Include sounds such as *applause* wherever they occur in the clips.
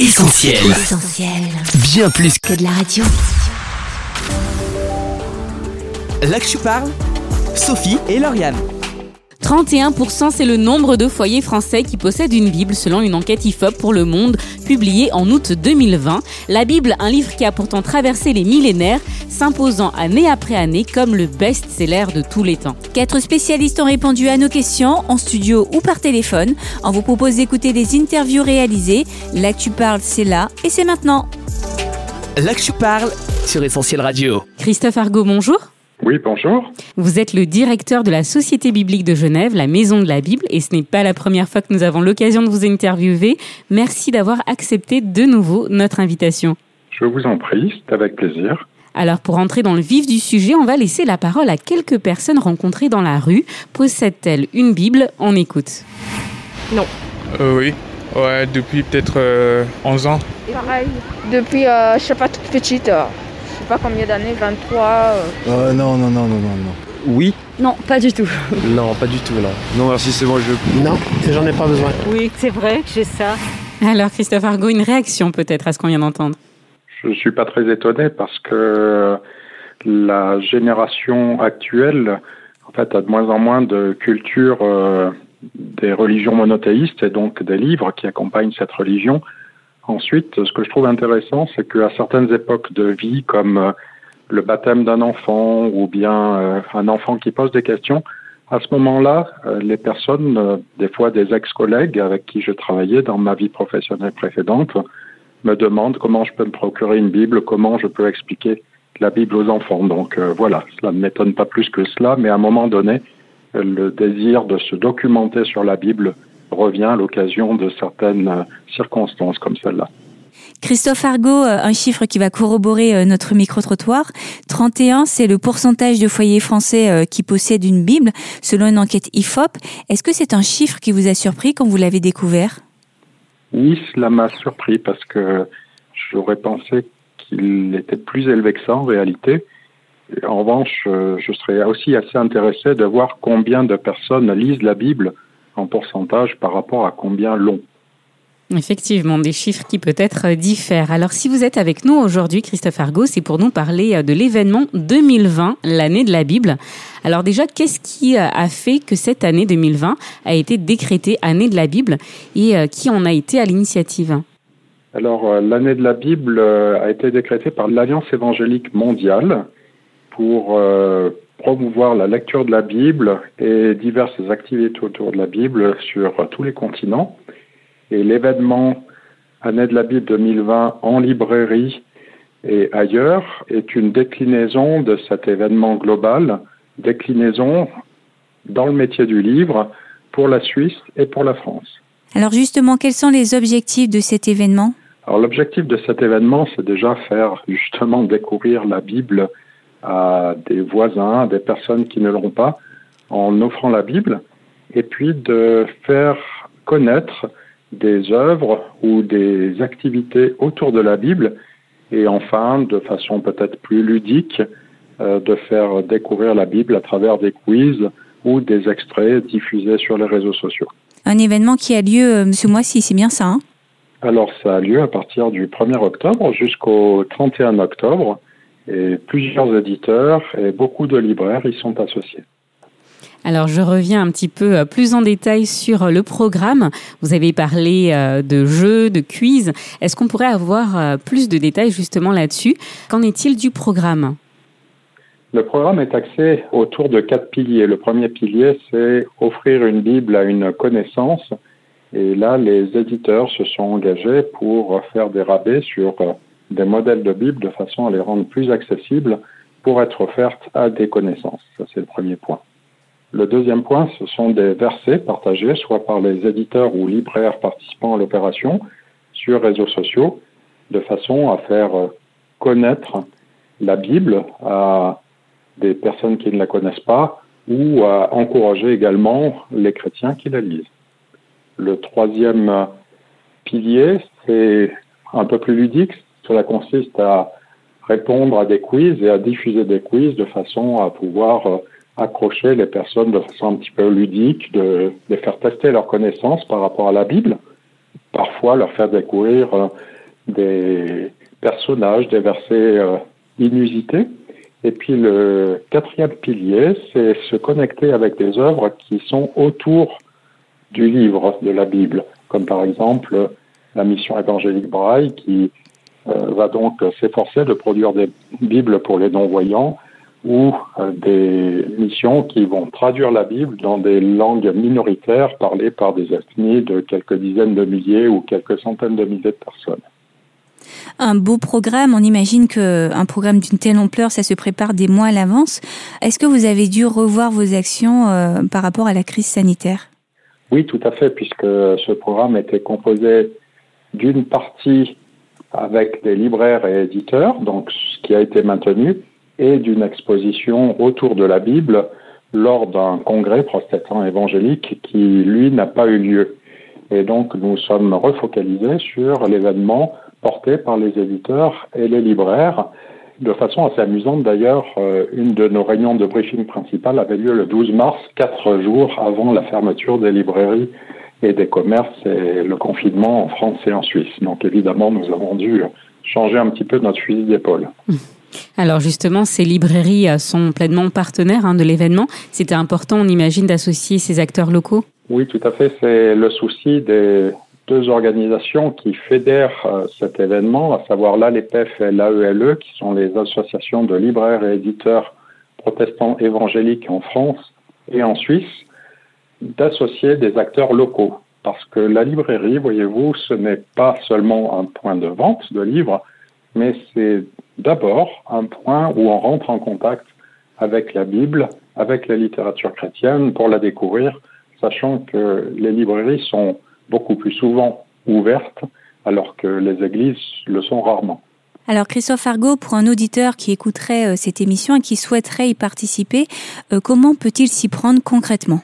Essentiel. Essentiel. Bien plus que Que de la radio. là que je parle, Sophie et Lauriane. 31%, c'est le nombre de foyers français qui possèdent une Bible selon une enquête IFOP pour le monde publiée en août 2020. La Bible, un livre qui a pourtant traversé les millénaires, s'imposant année après année comme le best-seller de tous les temps. Quatre spécialistes ont répondu à nos questions en studio ou par téléphone. On vous propose d'écouter des interviews réalisées. Là que tu parles, c'est là et c'est maintenant. Là que je parle sur Essentiel Radio. Christophe Argot, bonjour. Oui, bonjour. Vous êtes le directeur de la Société biblique de Genève, la Maison de la Bible, et ce n'est pas la première fois que nous avons l'occasion de vous interviewer. Merci d'avoir accepté de nouveau notre invitation. Je vous en prie, c'est avec plaisir. Alors pour entrer dans le vif du sujet, on va laisser la parole à quelques personnes rencontrées dans la rue. Possèdent-elles une Bible? On écoute. Euh, oui, ouais, depuis peut-être euh, 11 ans. Pareil, depuis, euh, je sais pas, toute petite, euh, pas combien d'années, 23. euh. Euh, non, non, non, non, non, non. Oui, Non, pas du tout. *laughs* non, pas du tout, non. Non, merci, c'est bon, je. Non, j'en ai pas besoin. Oui, c'est vrai, j'ai ça. Alors Christophe Argot, une réaction peut-être à ce qu'on vient d'entendre? Je ne suis pas très étonné parce que la génération actuelle, en fait, a de moins en moins de culture euh, des religions monothéistes et donc des livres qui accompagnent cette religion. Ensuite, ce que je trouve intéressant, c'est qu'à certaines époques de vie, comme euh, le baptême d'un enfant ou bien euh, un enfant qui pose des questions, à ce moment-là, euh, les personnes, des fois des ex-collègues avec qui je travaillais dans ma vie professionnelle précédente, me demandent comment je peux me procurer une Bible, comment je peux expliquer la Bible aux enfants. Donc voilà, cela ne m'étonne pas plus que cela, mais à un moment donné, le désir de se documenter sur la Bible revient à l'occasion de certaines euh, circonstances comme celle-là. Christophe Argot, euh, un chiffre qui va corroborer euh, notre micro-trottoir. 31, c'est le pourcentage de foyers français qui possèdent une Bible, selon une enquête IFOP. Est-ce que c'est un chiffre qui vous a surpris quand vous l'avez découvert? Oui, cela m'a surpris parce que j'aurais pensé qu'il était plus élevé que ça en réalité. En revanche, je serais aussi assez intéressé de voir combien de personnes lisent la Bible en pourcentage par rapport à combien l'ont. Effectivement, des chiffres qui peut-être diffèrent. Alors si vous êtes avec nous aujourd'hui, Christophe Argot, c'est pour nous parler euh, de l'événement 2020, l'année de la Bible. Alors déjà, qu'est-ce qui euh, a fait que cette année 2020 a été décrétée année de la Bible et euh, qui en a été à l'initiative? Alors, l'année de la Bible a été décrétée par l'Alliance évangélique mondiale pour promouvoir la lecture de la Bible et diverses activités autour de la Bible sur tous les continents. Et l'événement Année de la Bible 2020 en librairie et ailleurs est une déclinaison de cet événement global, déclinaison dans le métier du livre pour la Suisse et pour la France. Alors justement, quels sont les objectifs de cet événement? Alors l'objectif de cet événement, c'est déjà faire justement découvrir la Bible à des voisins, à des personnes qui ne l'ont pas, en offrant la Bible, et puis de faire connaître des œuvres ou des activités autour de la Bible, et enfin, de façon peut-être plus ludique, euh, de faire découvrir la Bible à travers des quiz ou des extraits diffusés sur les réseaux sociaux. Un événement qui a lieu euh, ce mois-ci, c'est bien ça hein? Alors, ça a lieu à partir du 1er octobre jusqu'au 31 octobre. Et plusieurs éditeurs et beaucoup de libraires y sont associés. Alors je reviens un petit peu euh, plus en détail sur euh, le programme. Vous avez parlé euh, de jeux, de quiz. Est-ce qu'on pourrait avoir plus de détails justement là-dessus? Qu'en est-il du programme? Le programme est axé autour de quatre piliers. Le premier pilier, c'est offrir une Bible à une connaissance. Et là, les éditeurs se sont engagés pour faire des rabais sur des modèles de Bible de façon à les rendre plus accessibles pour être offertes à des connaissances. Ça, c'est le premier point. Le deuxième point, ce sont des versets partagés, soit par les éditeurs ou libraires participant à l'opération, sur réseaux sociaux, de façon à faire connaître la Bible à des personnes qui ne la connaissent pas ou à encourager également les chrétiens qui la lisent. Le troisième pilier, c'est un peu plus ludique. Cela consiste à répondre à des quiz et à diffuser des quiz de façon à pouvoir euh, accrocher les personnes de façon un petit peu ludique, de les faire tester leurs connaissances par rapport à la Bible. parfois leur faire découvrir euh, des personnages, des versets euh, inusités. Et puis le quatrième pilier, c'est se connecter avec des œuvres qui sont autour du livre de la Bible, comme par exemple la mission évangélique Braille qui va donc s'efforcer de produire des Bibles pour les non-voyants ou euh, des missions qui vont traduire la Bible dans des langues minoritaires parlées par des ethnies de quelques dizaines de milliers ou quelques centaines de milliers de personnes. Un beau programme, on imagine qu'un programme d'une telle ampleur, ça se prépare des mois à l'avance. Est-ce que vous avez dû revoir vos actions euh, par rapport à la crise sanitaire? Oui, tout à fait, puisque ce programme était composé d'une partie avec des libraires et éditeurs, donc ce qui a été maintenu, et d'une exposition autour de la Bible lors d'un congrès protestant évangélique qui, lui, n'a pas eu lieu. Et donc, nous sommes refocalisés sur l'événement porté par les éditeurs et les libraires. De façon assez amusante d'ailleurs, euh, une de nos réunions de briefing principales avait lieu le 12 mars, quatre jours avant la fermeture des librairies et des commerces et le confinement en France et en Suisse. Donc évidemment, nous avons dû changer un petit peu notre fusil d'épaule. Alors justement, ces librairies euh, sont pleinement partenaires hein, de l'événement. C'était important, on imagine, d'associer ces acteurs locaux Oui, tout à fait. C'est le souci des deux organisations qui fédèrent euh, cet événement, à savoir l'ALEPEF et l'AELE, qui sont les associations de libraires et éditeurs protestants évangéliques en France et en Suisse, d'associer des acteurs locaux. Parce que la librairie, voyez-vous, ce n'est pas seulement un point de vente de livres, mais c'est d'abord un point où on rentre en contact avec la Bible, avec la littérature chrétienne pour la découvrir, sachant que les librairies sont beaucoup plus souvent ouvertes, alors que les églises le sont rarement. Alors Christophe Argot, pour un auditeur qui écouterait euh, cette émission et qui souhaiterait y participer, euh, comment peut-il s'y prendre concrètement?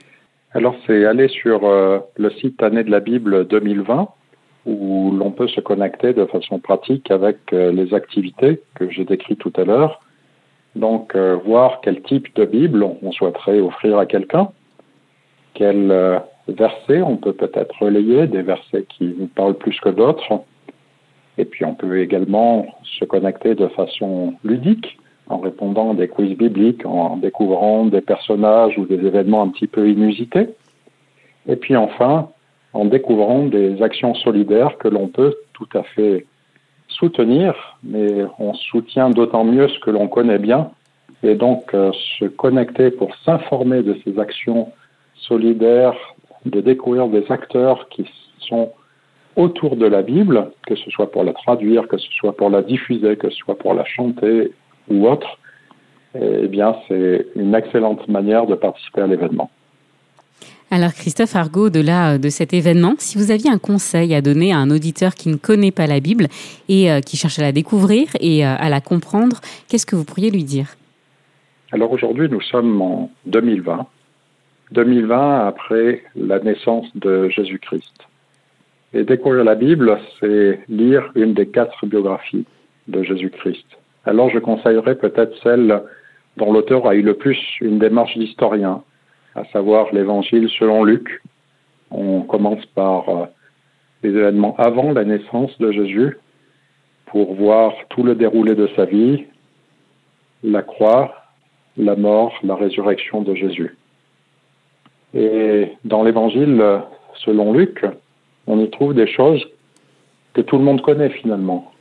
Alors c'est aller sur euh, le site Année de la Bible 2020 où l'on peut se connecter de façon pratique avec les activités que j'ai décrites tout à l'heure. Donc voir quel type de Bible on souhaiterait offrir à quelqu'un, quel versets, on peut peut-être relayer des versets qui nous parlent plus que d'autres. Et puis on peut également se connecter de façon ludique en répondant à des quiz bibliques, en découvrant des personnages ou des événements un petit peu inusités. Et puis enfin, en découvrant des actions solidaires que l'on peut tout à fait soutenir, mais on soutient d'autant mieux ce que l'on connaît bien. Et donc euh, se connecter pour s'informer de ces actions solidaires de découvrir des acteurs qui sont autour de la Bible, que ce soit pour la traduire, que ce soit pour la diffuser, que ce soit pour la chanter ou autre, eh bien, c'est une excellente manière de participer à l'événement. Alors Christophe Argot, de là de cet événement, si vous aviez un conseil à donner à un auditeur qui ne connaît pas la Bible et euh, qui cherche à la découvrir et euh, à la comprendre, qu'est-ce que vous pourriez lui dire? Alors aujourd'hui, nous sommes en 2020 2020 après la naissance de Jésus-Christ. Et découvrir la Bible, c'est lire une des quatre biographies de Jésus-Christ. Alors je conseillerais peut-être celle dont l'auteur a eu le plus une démarche d'historien, à savoir l'évangile selon Luc. On commence par euh, les événements avant la naissance de Jésus pour voir tout le déroulé de sa vie, la croix, la mort, la résurrection de Jésus. Et dans l'évangile selon Luc, on y trouve des choses que tout le monde connaît finalement.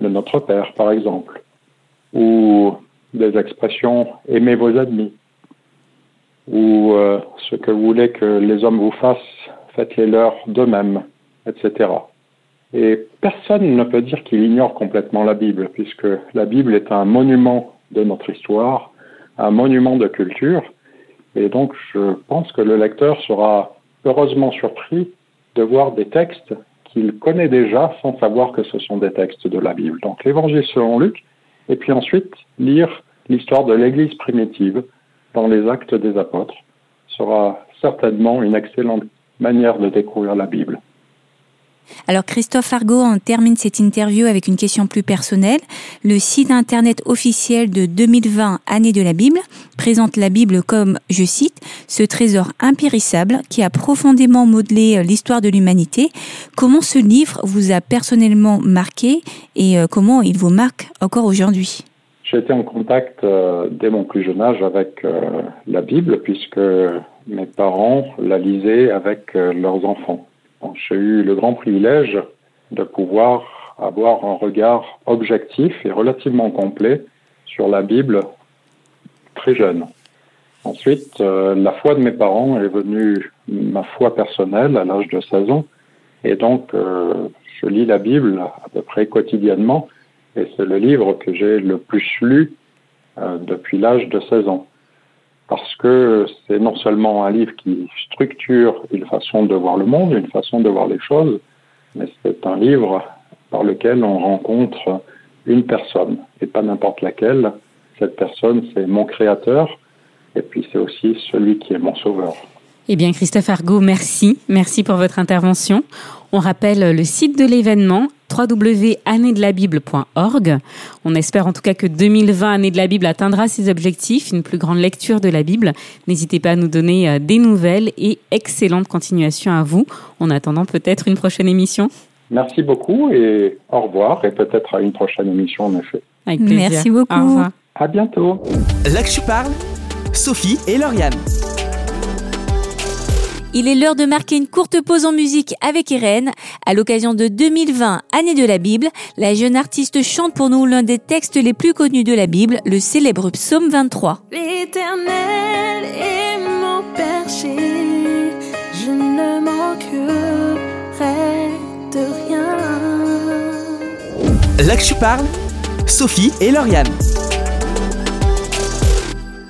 De notre Père, par exemple. Ou des expressions aimez vos ennemis. Ou euh, ce que vous voulez que les hommes vous fassent, faites-les leur d'eux-mêmes, etc. Et personne ne peut dire qu'il ignore complètement la Bible, puisque la Bible est un monument de notre histoire, un monument de culture, et donc, je pense que le lecteur sera heureusement surpris de voir des textes qu'il connaît déjà sans savoir que ce sont des textes de la Bible. Donc, l'évangile selon Luc, et puis ensuite lire l'histoire de l'Église primitive dans les actes des apôtres sera certainement une excellente manière de découvrir la Bible. Alors Christophe Argot en termine cette interview avec une question plus personnelle. Le site internet officiel de 2020, année de la Bible, présente la Bible comme, je cite, ce trésor impérissable qui a profondément modelé euh, l'histoire de l'humanité. Comment ce livre vous a personnellement marqué et euh, comment il vous marque encore aujourd'hui? J'ai été en contact euh, dès mon plus jeune âge avec la Bible puisque mes parents la lisaient avec leurs enfants. J'ai eu le grand privilège de pouvoir avoir un regard objectif et relativement complet sur la Bible très jeune. Ensuite, euh, la foi de mes parents est venue ma foi personnelle à l'âge de 16 ans. Et donc, euh, je lis la Bible à peu près quotidiennement. Et c'est le livre que j'ai le plus lu euh, depuis l'âge de 16 ans parce que c'est non seulement un livre qui structure une façon de voir le monde, une façon de voir les choses, mais c'est un livre par lequel on rencontre une personne, et pas n'importe laquelle. Cette personne, c'est mon créateur, et puis c'est aussi celui qui est mon sauveur. Eh bien, Christophe Argot, merci. Merci pour votre intervention. On rappelle le site de l'événement www.annéedelabible.org. On espère en tout cas que 2020, année de la Bible, atteindra ses objectifs, une plus grande lecture de la Bible. N'hésitez pas à nous donner euh, des nouvelles et excellente continuation à vous. En attendant peut-être une prochaine émission. Merci beaucoup et au revoir et peut-être à une prochaine émission en effet. Avec plaisir. Merci beaucoup. Au revoir. À bientôt. Là que je parle, Sophie et Lauriane. Il est l'heure de marquer une courte pause en musique avec Irène. À l'occasion de 2020, année de la Bible, la jeune artiste chante pour nous l'un des textes les plus connus de la Bible, le célèbre psaume 23. L'éternel est mon berger, je ne manquerai de rien. Là que je parle, Sophie et Lauriane.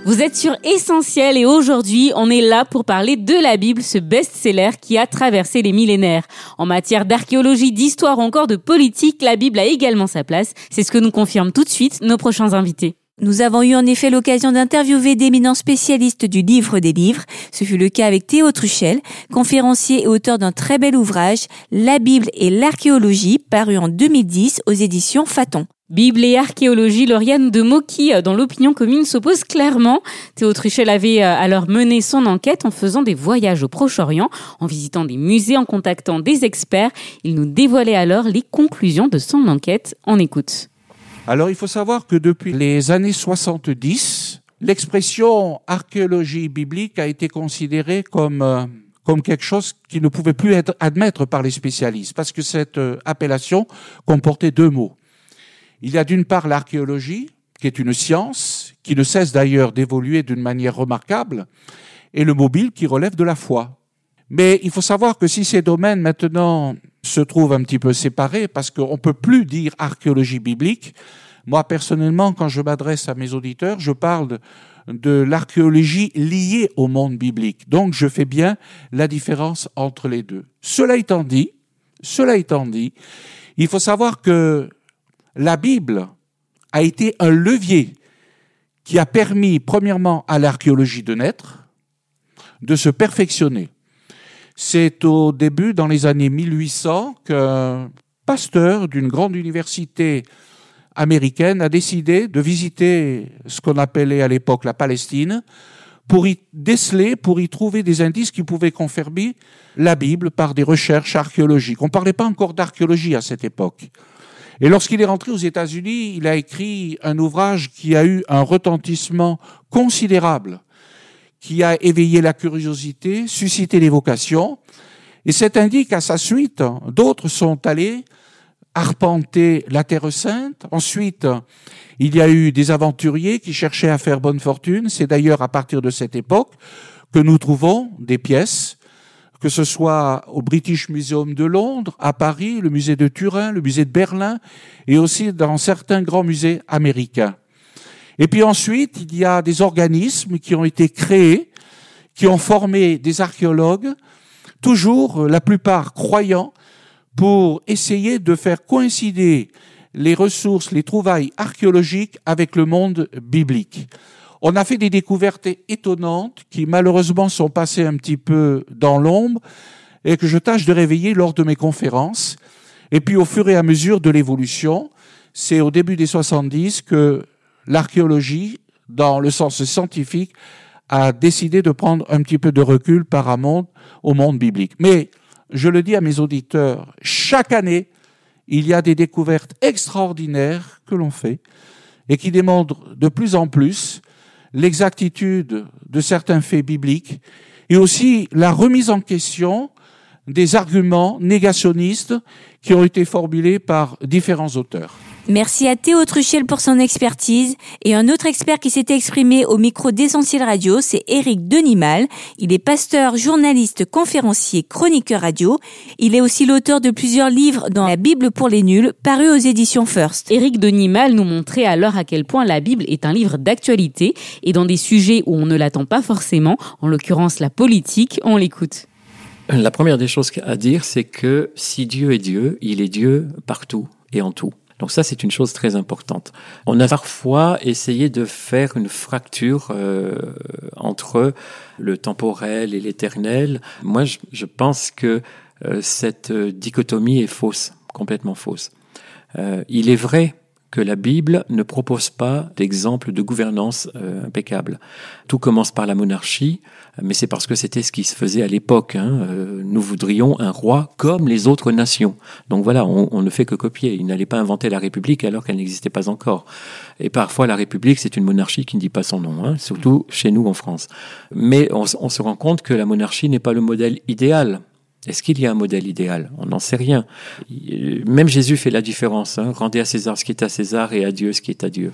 Vous êtes sur Essentiel et aujourd'hui, on est là pour parler de la Bible, ce best-seller qui a traversé les millénaires. En matière d'archéologie, d'histoire ou encore de politique, la Bible a également sa place. C'est ce que nous confirment tout de suite nos prochains invités. Nous avons eu en effet l'occasion d'interviewer d'éminents spécialistes du livre des livres. Ce fut le cas avec Théo Truchel, conférencier et auteur d'un très bel ouvrage, La Bible et l'archéologie, paru en 2010 aux éditions Faton. Bible et archéologie, Lauriane de Moki, dans l'opinion commune, s'oppose clairement. Théo Truchel avait euh, alors mené son enquête en faisant des voyages au Proche-Orient, en visitant des musées, en contactant des experts. Il nous dévoilait alors les conclusions de son enquête. En écoute. Alors il faut savoir que depuis les années 70, l'expression archéologie biblique a été considérée comme euh, comme quelque chose qui ne pouvait plus être admettre par les spécialistes, parce que cette euh, appellation comportait deux mots. Il y a d'une part l'archéologie, qui est une science, qui ne cesse d'ailleurs d'évoluer d'une manière remarquable, et le mobile qui relève de la foi. Mais il faut savoir que si ces domaines maintenant se trouvent un petit peu séparés, parce qu'on ne peut plus dire archéologie biblique, moi personnellement, quand je m'adresse à mes auditeurs, je parle de, l'archéologie liée au monde biblique. Donc je fais bien la différence entre les deux. Cela étant dit, cela étant dit, il faut savoir que la Bible a été un levier qui a permis, premièrement, à l'archéologie de naître, de se perfectionner. C'est au début, dans les années 1800, qu'un pasteur d'une grande université américaine a décidé de visiter ce qu'on appelait à l'époque la Palestine pour y déceler, pour y trouver des indices qui pouvaient confirmer la Bible par des recherches archéologiques. On ne parlait pas encore d'archéologie à cette époque. Et lorsqu'il est rentré aux États-Unis, il a écrit un ouvrage qui a eu un retentissement considérable, qui a éveillé la curiosité, suscité les vocations. Et c'est indique qu'à sa suite, d'autres sont allés arpenter la Terre Sainte. Ensuite, il y a eu des aventuriers qui cherchaient à faire bonne fortune. C'est d'ailleurs à partir de cette époque que nous trouvons des pièces que ce soit au British Museum de Londres, à Paris, le musée de Turin, le musée de Berlin, et aussi dans certains grands musées américains. Et puis ensuite, il y a des organismes qui ont été créés, qui ont formé des archéologues, toujours la plupart croyants, pour essayer de faire coïncider les ressources, les trouvailles archéologiques avec le monde biblique. On a fait des découvertes étonnantes qui malheureusement sont passées un petit peu dans l'ombre. et que je tâche de réveiller lors de mes conférences. Et puis au fur et à mesure de l'évolution, c'est au début des 70 que l'archéologie, dans le sens scientifique, a décidé de prendre un petit peu de recul par rapport au monde biblique. Mais je le dis à mes auditeurs, chaque année, il y a des découvertes extraordinaires que l'on fait et qui démontrent de plus en plus l'exactitude de certains faits bibliques et aussi la remise en question des arguments négationnistes qui ont été formulés par différents auteurs. Merci à Théo Truchel pour son expertise et un autre expert qui s'est exprimé au micro d'Essentiel Radio, c'est Éric Denimal. Il est pasteur, journaliste, conférencier, chroniqueur radio. Il est aussi l'auteur de plusieurs livres dans la Bible pour les nuls, parus aux éditions First. Éric Denimal nous montrait alors à quel point la Bible est un livre d'actualité et dans des sujets où on ne l'attend pas forcément, en l'occurrence la politique, on l'écoute. La première des choses à dire, c'est que si Dieu est Dieu, il est Dieu partout et en tout. Donc ça, c'est une chose très importante. On a parfois essayé de faire une fracture euh, entre le temporel et l'éternel. Moi, je, je, pense que euh, cette dichotomie est fausse, complètement fausse. Euh, il est vrai que la Bible ne propose pas d'exemple de gouvernance euh, impeccable. Tout commence par la monarchie, mais c'est parce que c'était ce qui se faisait à l'époque. Hein. Euh, nous voudrions un roi comme les autres nations. Donc voilà, on, ne fait que copier. Il n'allait pas inventer la République alors qu'elle n'existait pas encore. Et parfois, la République, c'est une monarchie qui ne dit pas son nom, hein, surtout chez nous en France. Mais on se rend compte que la monarchie n'est pas le modèle idéal. Est-ce qu'il y a un modèle idéal? On n'en sait rien. Même Jésus fait la différence. Hein. Rendez à César ce qui est à César et à Dieu ce qui est à Dieu.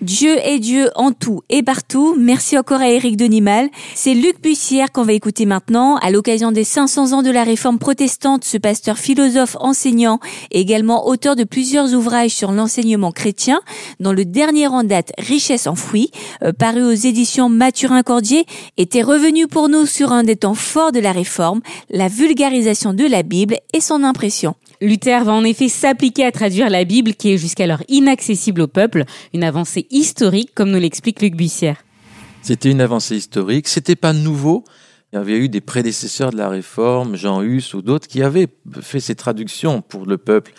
Dieu est Dieu en tout et partout. Merci encore à Éric Denimal. C'est Luc Bussière qu'on va écouter maintenant. À l'occasion des 500 ans de la réforme protestante, ce pasteur philosophe enseignant est également auteur de plusieurs ouvrages sur l'enseignement chrétien, dont le dernier en date, Richesse enfouie, euh, paru aux éditions Mathurin Cordier, était revenu pour nous sur un des temps forts de la réforme, la vulgarisation de la Bible et son impression. Luther va en effet s'appliquer à traduire la Bible qui est jusqu'alors inaccessible au peuple, une avancée historique comme nous l'explique Luc Bussière. C'était une avancée historique, c'était pas nouveau. Il y avait eu des prédécesseurs de la réforme, Jean Hus ou d'autres, qui avaient fait ces traductions pour le peuple.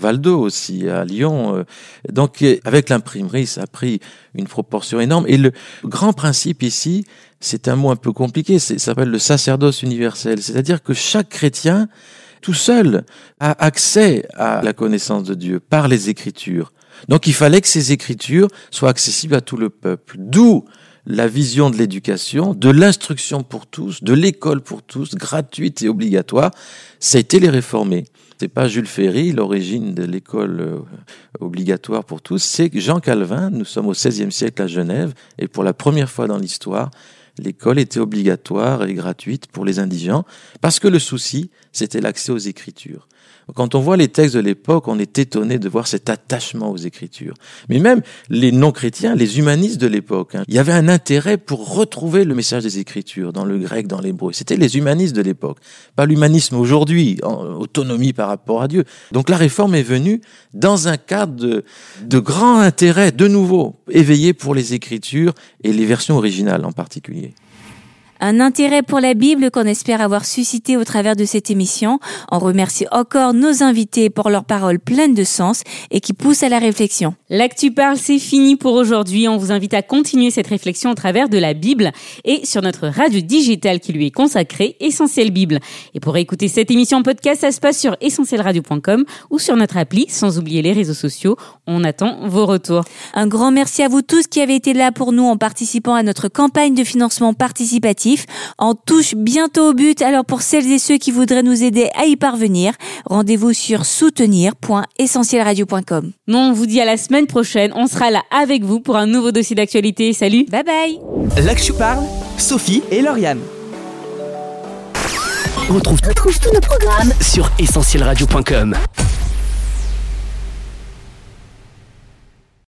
Valdo aussi à Lyon. Donc avec l'imprimerie, ça a pris une proportion énorme. Et le grand principe ici, c'est un mot un peu compliqué, ça s'appelle le sacerdoce universel. C'est-à-dire que chaque chrétien tout seul a accès à la connaissance de Dieu par les Écritures. Donc il fallait que ces Écritures soient accessibles à tout le peuple. D'où la vision de l'éducation, de l'instruction pour tous, de l'école pour tous, gratuite et obligatoire. Ça a été les réformés. C'est pas Jules Ferry, l'origine de l'école euh, obligatoire pour tous, c'est Jean Calvin. Nous sommes au XVIe siècle à Genève et pour la première fois dans l'histoire, l'école était obligatoire et gratuite pour les indigents, parce que le souci, c'était l'accès aux Écritures. Quand on voit les textes de l'époque, on est étonné de voir cet attachement aux Écritures. Mais même les non-chrétiens, les humanistes de l'époque, hein, il y avait un intérêt pour retrouver le message des Écritures dans le grec, dans l'hébreu. C'était les humanistes de l'époque, pas l'humanisme aujourd'hui, en autonomie par rapport à Dieu. Donc la réforme est venue dans un cadre de, de grand intérêt, de nouveau, éveillé pour les Écritures et les versions originales en particulier. Un intérêt pour la Bible qu'on espère avoir suscité au travers de cette émission. On remercie encore nos invités pour leurs paroles pleines de sens et qui poussent à la réflexion. L'actu parle, c'est fini pour aujourd'hui. On vous invite à continuer cette réflexion au travers de la Bible et sur notre radio digitale qui lui est consacrée, Essentiel Bible. Et pour écouter cette émission en podcast, ça se passe sur essentielradio.com ou sur notre appli, sans oublier les réseaux sociaux. On attend vos retours. Un grand merci à vous tous qui avez été là pour nous en participant à notre campagne de financement participatif en touche bientôt au but. Alors pour celles et ceux qui voudraient nous aider à y parvenir, rendez-vous sur soutenir.essentielradio.com. Non, on vous dit à la semaine prochaine. On sera là avec vous pour un nouveau dossier d'actualité. Salut. Bye bye. L'Actu parle, Sophie et Lauriane. On retrouve, retrouve tous nos programmes sur essentielradio.com.